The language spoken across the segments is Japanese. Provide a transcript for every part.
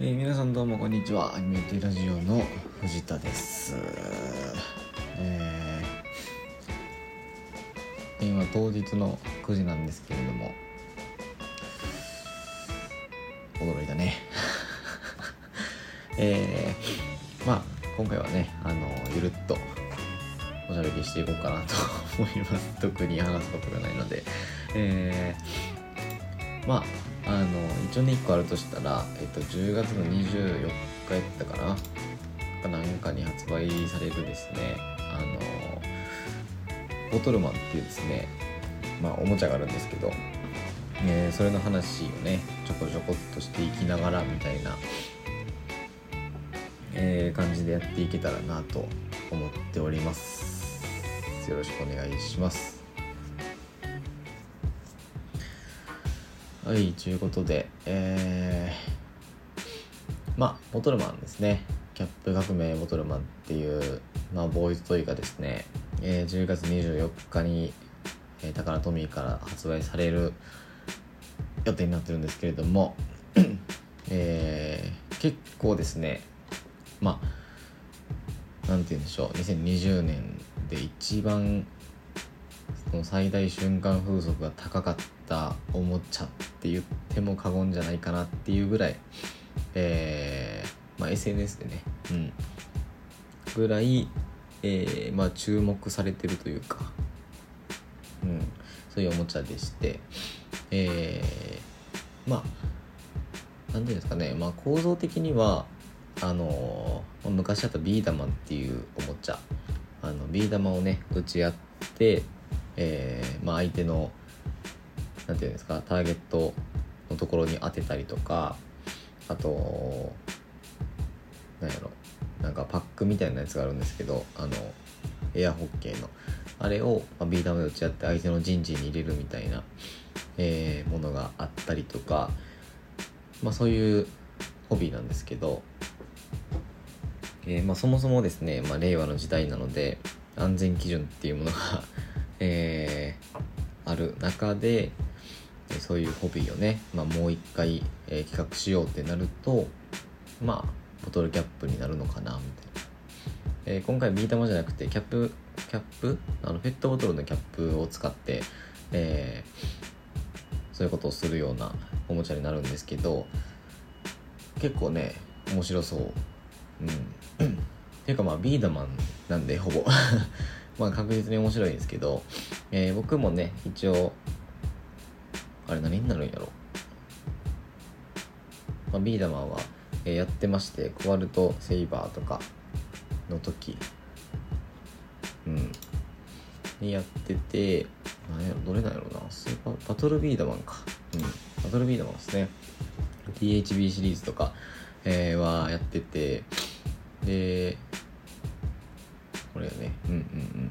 えー、皆さんどうもこんにちは。アニメティラジオの藤田です。えー、今当日の9時なんですけれども驚いたね。えー、まあ今回はねあのゆるっとおしゃべりしていこうかなと思います。特に話すことがないので。えー、まああの一応ね1個あるとしたら、えっと、10月の24日やったかなかなんかに発売されるですね。あのボトルマンっていうですねまあおもちゃがあるんですけど、えー、それの話をねちょこちょこっとしていきながらみたいな、えー、感じでやっていけたらなと思っております。よろしくお願いします。はい、ということで、えー、まあ、ボトルマンですね。キャップ革命ボトルマンっていう、まあ、ボーイズトイがですね、えー、10月24日に、えー、タカラトミーから発売される予定になってるんですけれども、えー、結構ですね、まあ、なんて言うんでしょう、2020年で一番その最大瞬間風速が高かったおもちゃって言っても過言じゃないかなっていうぐらい、えーまあ、SNS でね、うん、ぐらい、えーまあ、注目されてるというか、うん、そういうおもちゃでして、えー、まあ何ていうんですかね、まあ、構造的にはあのー、昔あったビー玉っていうおもちゃ。あのビー玉をね打ち合ってえー、まあ、相手の何て言うんですかターゲットのところに当てたりとかあと何やろなんかパックみたいなやつがあるんですけどあのエアホッケーの。あれを、まあ、ビー玉で打ち合って相手の陣地に入れるみたいな、えー、ものがあったりとか、まあ、そういうホビーなんですけど、えーまあ、そもそもですね、まあ、令和の時代なので安全基準っていうものがえー、ある中でそういうホビーをね、まあ、もう一回、えー、企画しようってなるとまあボトルキャップになるのかなみたいな、えー、今回ビー玉じゃなくてキャップキャップ？あのペットボトルのキャップを使って、えー、そういうことをするようなおもちゃになるんですけど結構ね面白そう。うん。ていうかまあビーダマンなんでほぼ。まあ確実に面白いんですけど、えー、僕もね、一応、あれ何になるんやろ？まあ、ビーダマンは、えー、やってまして、コバルトセイバーとかの時、うん、にやってて、何やろ、どれなんやろな、スーパー、バトルビーダマンか。うん、バトルビーダマンですね。THB シリーズとか、えー、はやってて、で、これよね。うんうんうん。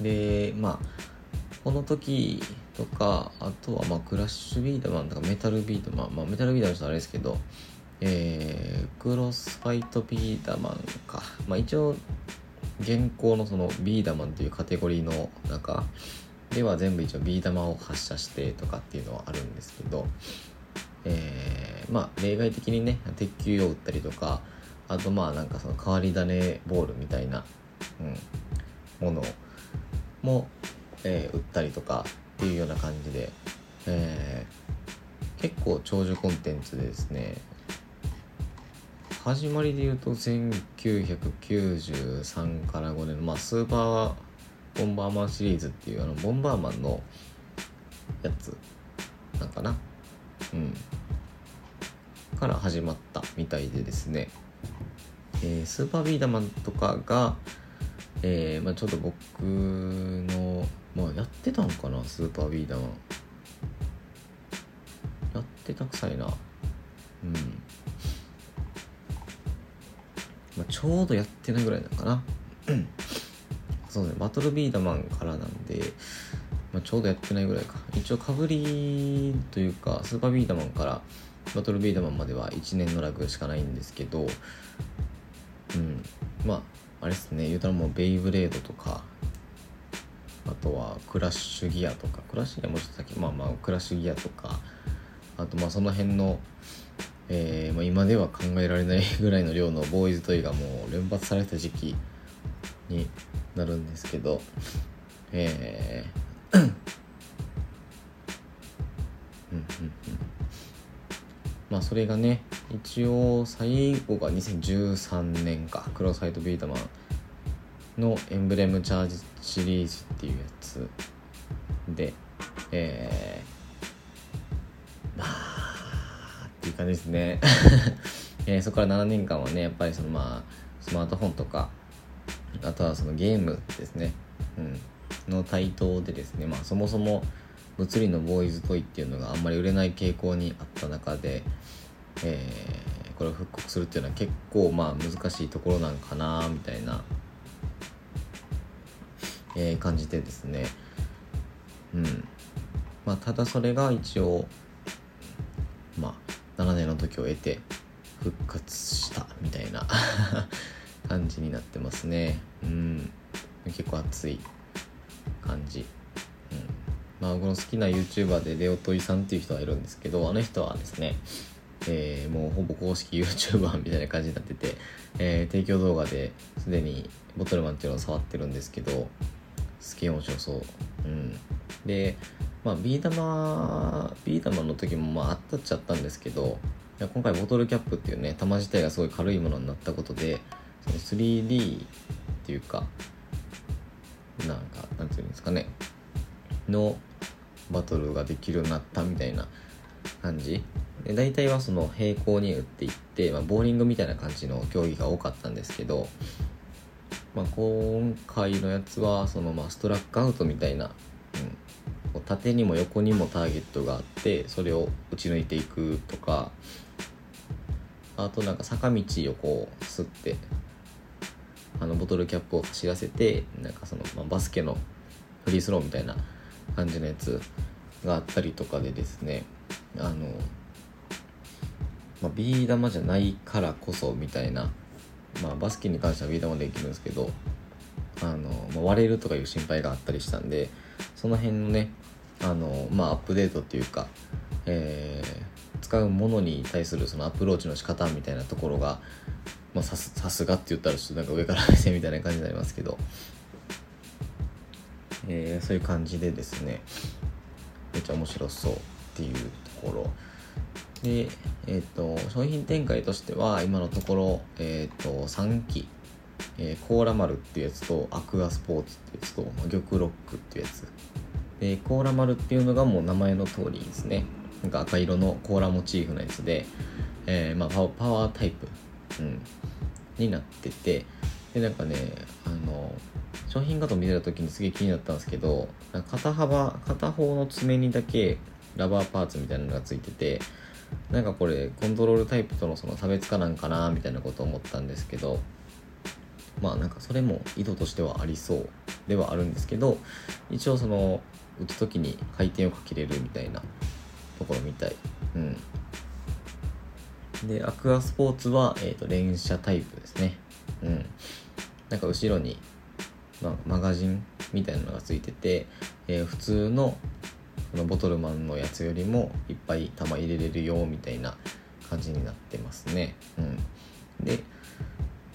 でまあこの時とかあとはまあクラッシュビートマンとかメタルビートマンまあメタルビートマンとあれですけどえー、クロスファイトビーダマンか。まあ一応現行のそのビーダマンというカテゴリーの中では全部一応ビー玉を発射してとかっていうのはあるんですけど、えー、まあ例外的にね鉄球を打ったりとかあとまあなんかその変わり種ボールみたいな、うん、ものも、えー、売ったりとかっていうような感じで、えー、結構長寿コンテンツでですね始まりで言うと1993から5年の、まあ、スーパーボンバーマンシリーズっていうあのボンバーマンのやつなんかな？うん。から始まったみたいでですね。えー、スーパービーダマンとかが、えーまあ、ちょっと僕の、まあ、やってたのかなスーパービーダマンやってたくさいな。うん、まあ、ちょうどやってないぐらいなのかな。そうねバトルビーダマンからなんで、まあ、ちょうどやってないぐらいか。一応かぶりというかスーパービーダマンからバトルビーダマンまでは1年のラグしかないんですけどうん。まああれですね言うたらもうベイブレードとかあとはクラッシュギアとかクラッシュギアもうちょっと先まあまあクラッシュギアとかあとまあその辺の、えーまあ、今では考えられない ぐらいの量のボーイズトイがもう連発された時期になるんですけどえーまあそれがね一応最後が2013年か。クロスハイトビータマンのエンブレムチャージシリーズっていうやつでえー、まあっていう感じですね、えー、そこから7年間はねやっぱりそのまあスマートフォンとかあとはそのゲームですね、うん、の台頭でですねまあそもそも物理のボーイズトイっていうのがあんまり売れない傾向にあった中で、えー、これを復刻するっていうのは結構まあ難しいところなんかなみたいな、えー、感じでですね。うん。まあただそれが一応まあ7年の時を得て復活したみたいな 感じになってますね。うん。結構熱い感じ。まあ、この好きな YouTuber でレオトイさんっていう人がいるんですけどあの人はですね、えー、もうほぼ公式 YouTuber みたいな感じになってて、えー、提供動画ですでにボトルマンっていうのを触ってるんですけどすげえ面白そう、うん、でまあビー玉ビー玉の時もまああったっちゃったんですけど今回ボトルキャップっていうね玉自体がすごい軽いものになったことでその 3D っていうかなんかなんていうんですかねのバトルができるようになったみたいな感じ。で大体はその平行に打っていって、まあ、ボーリングみたいな感じの競技が多かったんですけど、まあ、今回のやつはそのまあストラックアウトみたいな、うん、縦にも横にもターゲットがあってそれを打ち抜いていくとかあとなんか坂道をこうすってあのボトルキャップを走らせてなんかその、まあ、バスケのフリースローみたいな感じのやつがあったりとかでですねあの、まあ、ビー玉じゃないからこそみたいな、まあ、バスケに関してはビー玉できるんですけどあの、まあ、割れるとかいう心配があったりしたんでその辺のねあの、まあ、アップデートっていうか、えー、使うものに対するそのアプローチの仕方みたいなところが、まあ、さすがって言ったらちょっとなんか上から目線みたいな感じになりますけどえー、そういう感じでですねめっちゃ面白そうっていうところ。で、えーと、商品展開としては今のところ、えーと、3機、えー、コーラ丸っていうやつとアクアスポーツっていうやつと玉ロックっていうやつ。でコーラ丸っていうのがもう名前の通りですね。なんか赤色のコーラモチーフのやつで、えーまあ、パワータイプ、うん、になっててでなんかねあの商品画像見てた時にすげえ気になったんですけど片幅片方の爪にだけラバーパーツみたいなのがついててなんかこれコントロールタイプとのその差別化なんかなみたいなこと思ったんですけどまあなんかそれも意図としてはありそうではあるんですけど一応その打つ時に回転をかけれるみたいなところみたい。うん。でアクアスポーツは、えーと連射タイプですね。うん。なんか後ろにま、マガジンみたいなのがついてて、えー、普通のこのボトルマンのやつよりもいっぱい玉入れれるよみたいな感じになってますね。うん、で、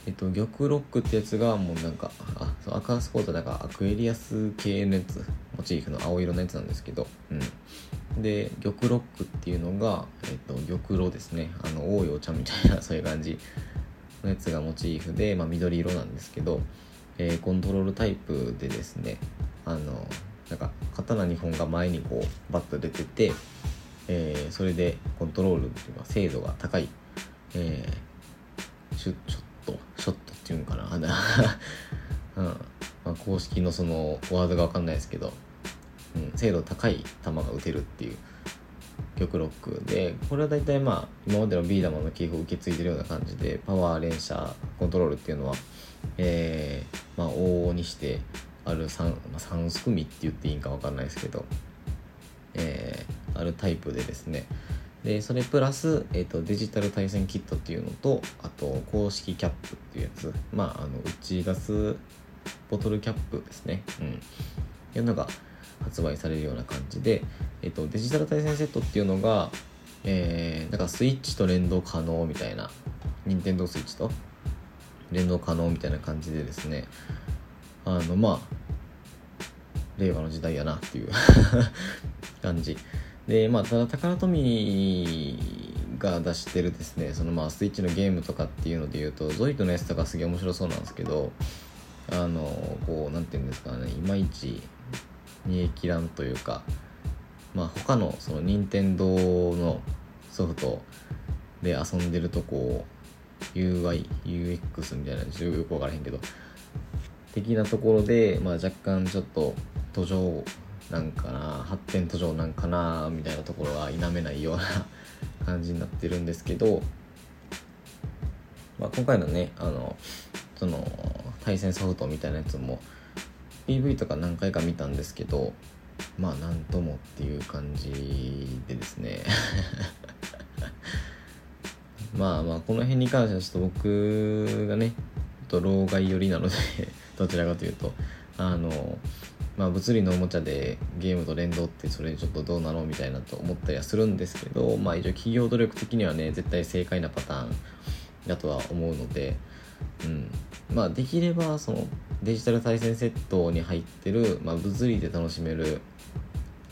えっと、玉ロックってやつがもうなんか、あ、そうアカースポーツだからアクエリアス系のやつ、モチーフの青色のやつなんですけど、うん。で、玉ロックっていうのが、えっと、玉露ですね。あの、多いお茶みたいな、そういう感じのやつがモチーフで、まあ、緑色なんですけど、えー、コントロールタイプでですねあのなんか刀2本が前にこうバッと出てて、えー、それでコントロールっていうか精度が高い、えー、シュショットショットっていうのかな、うん。まあ、公式のそのワードが分かんないですけど、うん、精度高い球が打てるっていう極ロックでこれは大体まあ今までのビー玉のキーを受け継いでるような感じでパワー連射コントロールっていうのはえー、まあ、往々にしてある 3,、まあ、3組って言っていいんか分かんないですけど、えー、あるタイプでですね。でそれプラス、えーと、デジタル対戦キットっていうのとあと公式キャップっていうやつ。まああの打ち出すボトルキャップですね。うん。っていうのが発売されるような感じで、えーと、デジタル対戦セットっていうのがえー、だかスイッチと連動可能みたいな任天堂スイッチと連動可能みたいな感じでですね。あのまあ令和の時代やなっていう 感じ。でまあただタカラトミが出してるですねそのまあスイッチのゲームとかっていうので言うとゾイトのやつとかすげえ面白そうなんですけどあのこうなんていうんですかねいまいち煮え切らんというかまあ他のその任天堂のソフトで遊んでるとこう UI、UX みたいなよく分からへんけど的なところで、まあ、若干ちょっと途上なんかな発展途上なんかなみたいなところは否めないような 感じになってるんですけど、まあ、今回のねあのその対戦ソフトみたいなやつも PV とか何回か見たんですけどまあなんともっていう感じでですね。まあまあこの辺に関してはちょっと僕がねちょっと老害寄りなので どちらかというと。あのまあ物理のおもちゃでゲームと連動ってそれちょっとどうなのみたいなと思ったりはするんですけどまあ一応企業努力的にはね絶対正解なパターンだとは思うのでうん。まあできればそのデジタル対戦セットに入ってる、まあ、物理で楽しめる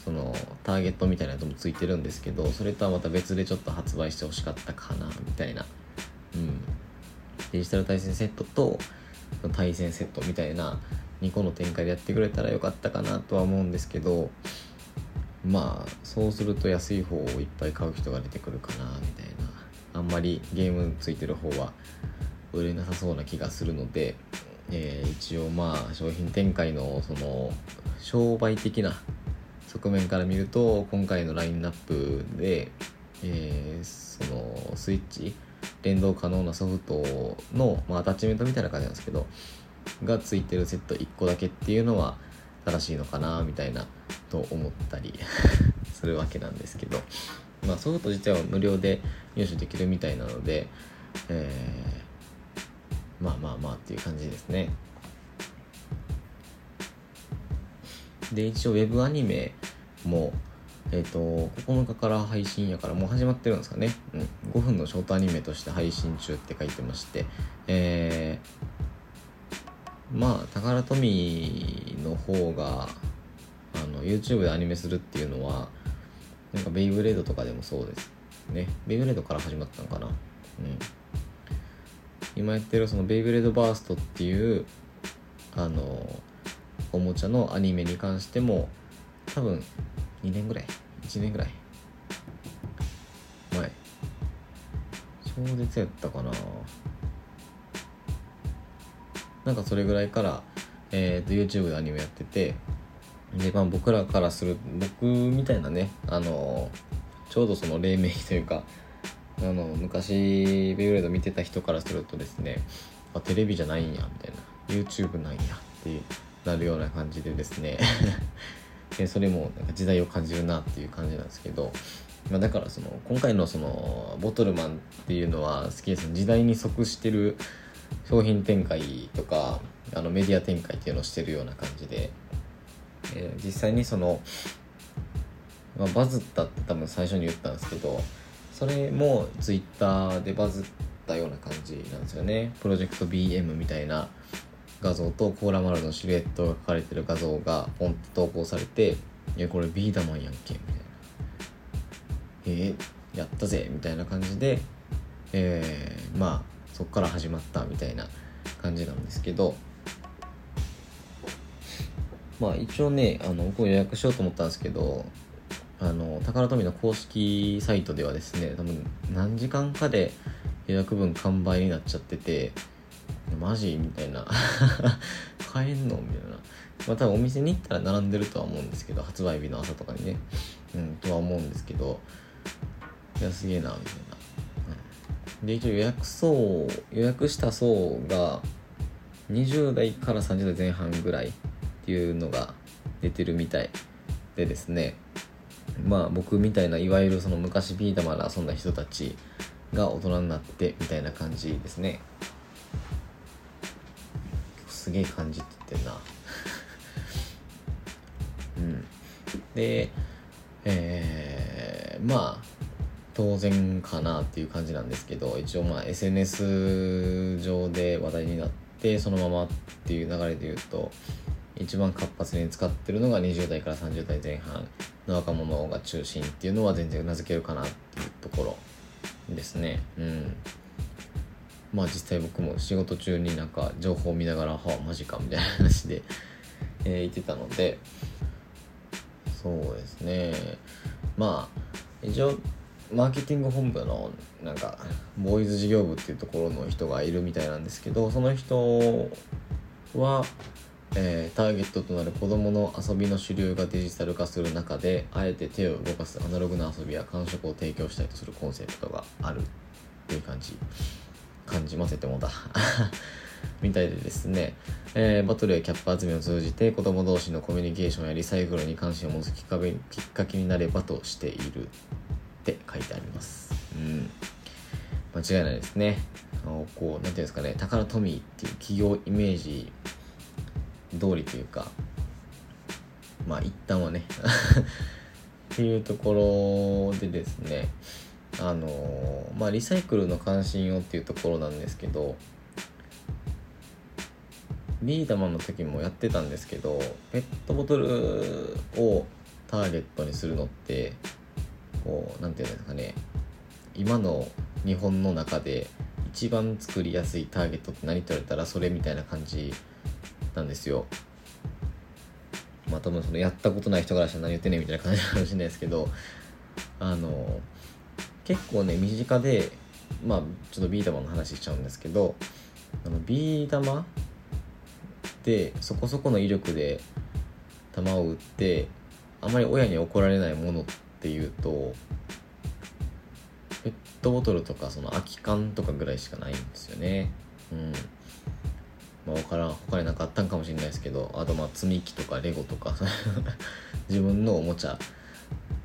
そのターゲットみたいなやつもついてるんですけどそれとはまた別でちょっと発売してほしかったかなみたいな、うん、デジタル対戦セットと対戦セットみたいな2個の展開でやってくれたらよかったかなとは思うんですけどまあそうすると安い方をいっぱい買う人が出てくるかなみたいな。あんまりゲームついてる方は売れなさそうな気がするので、えー、一応まあ商品展開のその商売的な側面から見ると今回のラインナップで、えー、そのスイッチ連動可能なソフトの、まあ、アタッチメントみたいな感じなんですけどがついてるセット1個だけっていうのは正しいのかなみたいなと思ったり するわけなんですけど、まあ、ソフト自体は無料で入手できるみたいなので、えー、まあまあまあっていう感じですね。で一応 Web アニメもえっ、ー、と9日から配信やからもう始まってるんですかね、うん、5分のショートアニメとして配信中って書いてまして。えー、まあ宝富の方があの YouTube でアニメするっていうのはなんかベイブレードとかでもそうですね。ベイブレードから始まったのかな。うん。今やってるそのベイブレードバーストっていうあのおもちゃのアニメに関しても多分2年ぐらい1年ぐらい前超絶やったかな。なんかそれぐらいから、えーと、YouTube でアニメやっててで、まあ、僕らからする僕みたいなねあのちょうどその黎明期というかあの昔ベイブレード見てた人からするとですねあテレビじゃないんやみたいな。YouTube なんやってなるような感じでですね。でそれもなんか時代を感じるなっていう感じなんですけど、まあ、だからその今回のそのボトルマンっていうのは好きです時代に即してる商品展開とかあのメディア展開っていうのをしてるような感じで、えー、実際にその、まあ、バズったって多分最初に言ったんですけどそれも Twitter でバズったような感じなんですよね。プロジェクト BM みたいな画像とコーラ丸のシルエットが描かれてる画像がポンと投稿されて「いやこれビーダマンやんけ」みたいな「えー、やったぜ」みたいな感じで、えー、まあそっから始まったみたいな感じなんですけど。まあ一応ねあの僕予約しようと思ったんですけどあの宝富の公式サイトではですね多分何時間かで予約分完売になっちゃっててマジみたいな。買えんのみたいな。まあ多分お店に行ったら並んでるとは思うんですけど発売日の朝とかにね。うんとは思うんですけどいやすげえなみたいな、で一応予約層予約した層が20代から30代前半ぐらいっていうのが出てるみたいでですね。まあ僕みたいないわゆるその昔ビー玉で遊んだ人たちが大人になってみたいな感じですね。すげえ感じって言ってんな。うん。でえー、まあ当然かなっていう感じなんですけど一応まあ SNS 上で話題になってそのままっていう流れで言うと一番活発に使ってるのが20代から30代前半。の若者が中心っていうのは全然名付けるかなっていうところですね。うん。まあ実際僕も仕事中になんか情報を見ながら「はあマジか」みたいな話で、えー、言ってたので。そうですね。まあ一応マーケティング本部のなんかボーイズ事業部っていうところの人がいるみたいなんですけどその人は、えー、ターゲットとなる子どもの遊びの主流がデジタル化する中であえて手を動かすアナログな遊びや感触を提供したいとするコンセプトがあるっていう感じ感じませてもだ みたいでですね、えー、バトルやキャップ集めを通じて子供同士のコミュニケーションやリサイクルに関心を持つきっかけきっかけになればとしているって書いてあります。うん。間違いないですね。あのこう、なんていうんですかね、タカラトミーっていう企業イメージ通りというか、まあ一旦はね っていうところでですね、あのまあリサイクルの関心をっていうところなんですけど、ビーダマンの時もやってたんですけど、ペットボトルをターゲットにするのってこう何て言うんですかね今の日本の中で一番作りやすいターゲットって何って言われたらそれみたいな感じなんですよ。まあ多分そのやったことない人からしたら何言ってんねんみたいな感じかもしれないですけどあの結構ね身近でまあちょっとビー玉の話しちゃうんですけどあのビー玉でそこそこの威力で球を打ってあまり親に怒られないものってっていうとペットボトルとかその空き缶とかぐらいしかないんですよねうんまあ分からん他になんかあったんかもしれないですけどあとまあ積み木とかレゴとか 自分のおもちゃ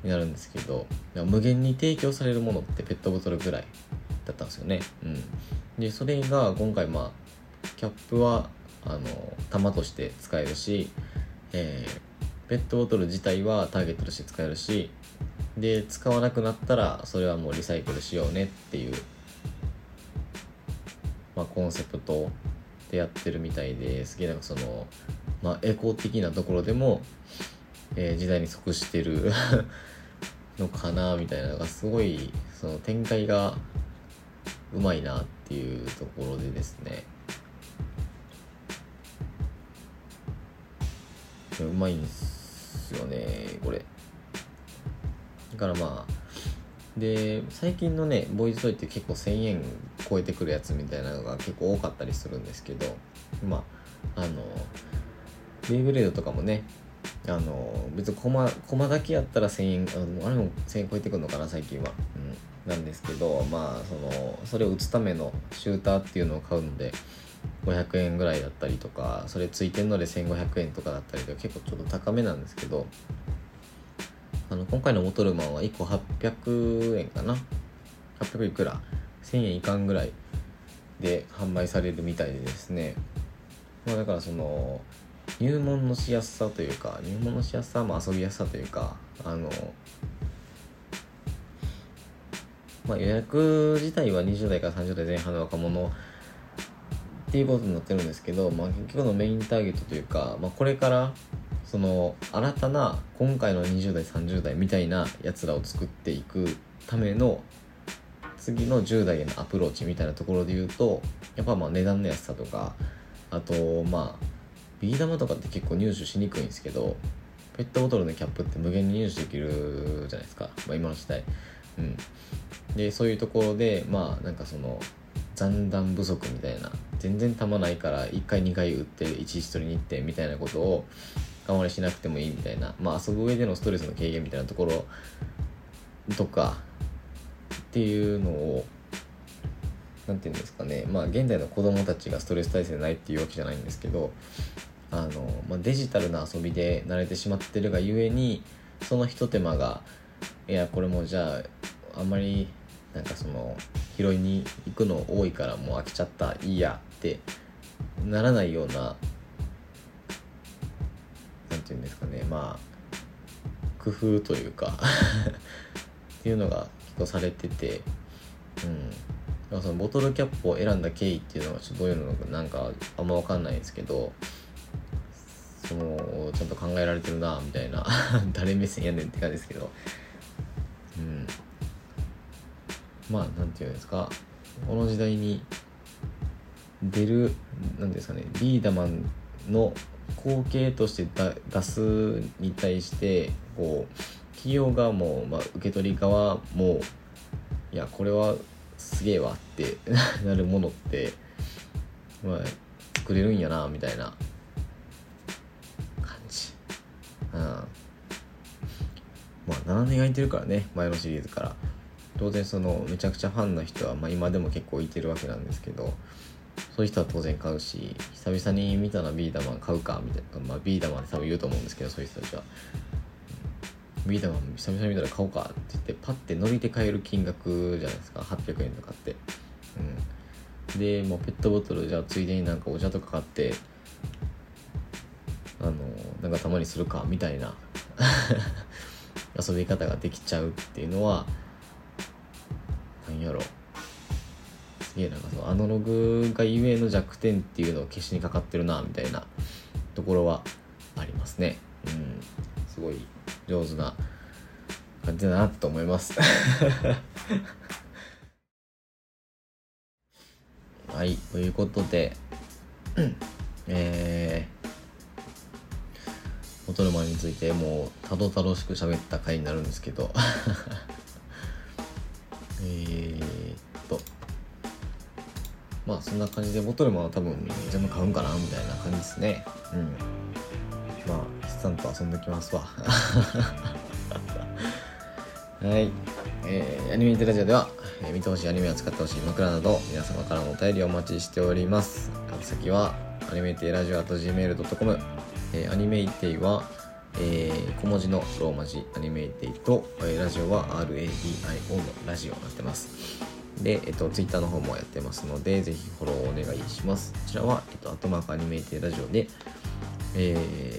になるんですけど無限に提供されるものってペットボトルぐらいだったんですよね。うん。でそれが今回まあキャップはあの玉として使えるし、えー、ペットボトル自体はターゲットとして使えるしで使わなくなったらそれはもうリサイクルしようねっていう、まあ、コンセプトでやってるみたいですげえなんかその、まあ、エコ的なところでも、えー、時代に即してる のかなみたいなのがすごいその展開がうまいなっていうところでですねうまいんですよねこれ。だからまあで最近のねボーイズトイって結構1000円超えてくるやつみたいなのが結構多かったりするんですけどまああのベイブレードとかもねあの別にコマだけやったら1000円ああれも1000円超えてくるのかな最近は、うん、なんですけどまあそのそれを打つためのシューターっていうのを買うので500円ぐらいだったりとかそれついてんので1500円とかだったりとか結構ちょっと高めなんですけどあの今回のボトルマンは1個800円かな？800いくら？1000円いかんぐらいで販売されるみたいでですね。まあだからその入門のしやすさというか入門のしやすさも遊びやすさというかあのまあ予約自体は20代から30代前半の若者っていうことになってるんですけど、まあ、結局のメインターゲットというか、まあ、これからその新たな今回の20代30代みたいなやつらを作っていくための次の10代へのアプローチみたいなところで言うとやっぱまあ値段の安さとかあとまあビー玉とかって結構入手しにくいんですけどペットボトルのキャップって無限に入手できるじゃないですか、まあ、今の時代。うん。でそういうところでまあなんかその残弾不足みたいな全然弾ないから1回2回打って1一取りに行ってみたいなことを我慢しなくてもいいみたいな、まあ、遊ぶ上でのストレスの軽減みたいなところとかっていうのを何て言うんですかね。まあ現在の子供たちがストレス耐性ないっていうわけじゃないんですけどあの、まあ、デジタルな遊びで慣れてしまってるがゆえにそのひと手間がいやこれもじゃああんまりなんかその拾いに行くの多いからもう飽きちゃったいいやってならないような何て言うんですかね。まあ工夫というか っていうのがとされててうん。だかそのボトルキャップを選んだ経緯っていうのはちょっとどういうのかなんかあんま分かんないんですけどそのちゃんと考えられてるなみたいな。誰目線やねんって感じですけど。うん。まあなんていうんですか。この時代に出る何ですかね。リーダーマンの後継として出すに対してこう企業側も、まあ、受け取り側もいやこれはすげえわって なるものって、まあ、作れるんやなみたいな。感じ。うん。まあ7年空いてるからね前のシリーズから。当然そのめちゃくちゃファンな人は、まあ、今でも結構いてるわけなんですけどそういう人は当然買うし久々に見たらビーダマン買うかみたいな、まあ、ビーダマンって多分言うと思うんですけどそういう人たちは。ビーダマン久々に見たら買おうかって言ってパッて乗りで買える金額じゃないですか。800円とかって。うん、でもうペットボトルじゃあついでになんかお茶とか買ってあのなんかたまにするかみたいな。遊び方ができちゃうっていうのは何やろ。すげえなんかそのアナログがゆえの弱点っていうのを消しにかかってるなみたいなところはありますね。うん。すごい上手な感じだなと思います。はいということで えー、ボトルマンについてもうたどたどしく喋った回になるんですけど えっとまあそんな感じでボトルマンは多分全部買うんかなみたいな感じですね。うん。スタンと遊んできますわ。はい。えー、アニメイテラジオでは、えー、見てほしいアニメを使ってほしい枕など皆様からのお便りをお待ちしております。先はアニメイテラジオ .gmail.com、えー、アニメイテイはえー、小文字のローマ字。アニメイテイと、えー、ラジオは RADIO のラジオになってます。で、えっと、ツイッターの方もやってますので、ぜひフォローお願いします。こちらは、えっと、アトマークアニメイテイラジオで、えー、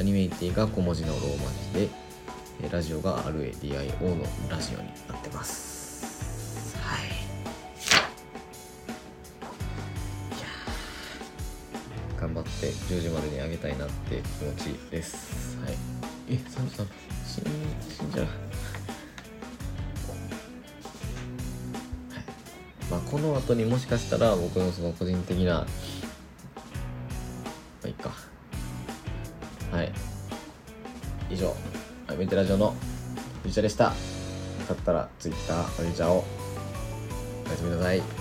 アニメイテイが小文字のローマ字で、ラジオが RADIO のラジオになってます。頑張って10時までにあげたいなって気持ちです。はい。えサンさん死ん死んじゃう。はい。まあこの後にもしかしたら僕のその個人的なテラジオの藤田でした。よかったら Twitter おじちゃんをおやすみなさい。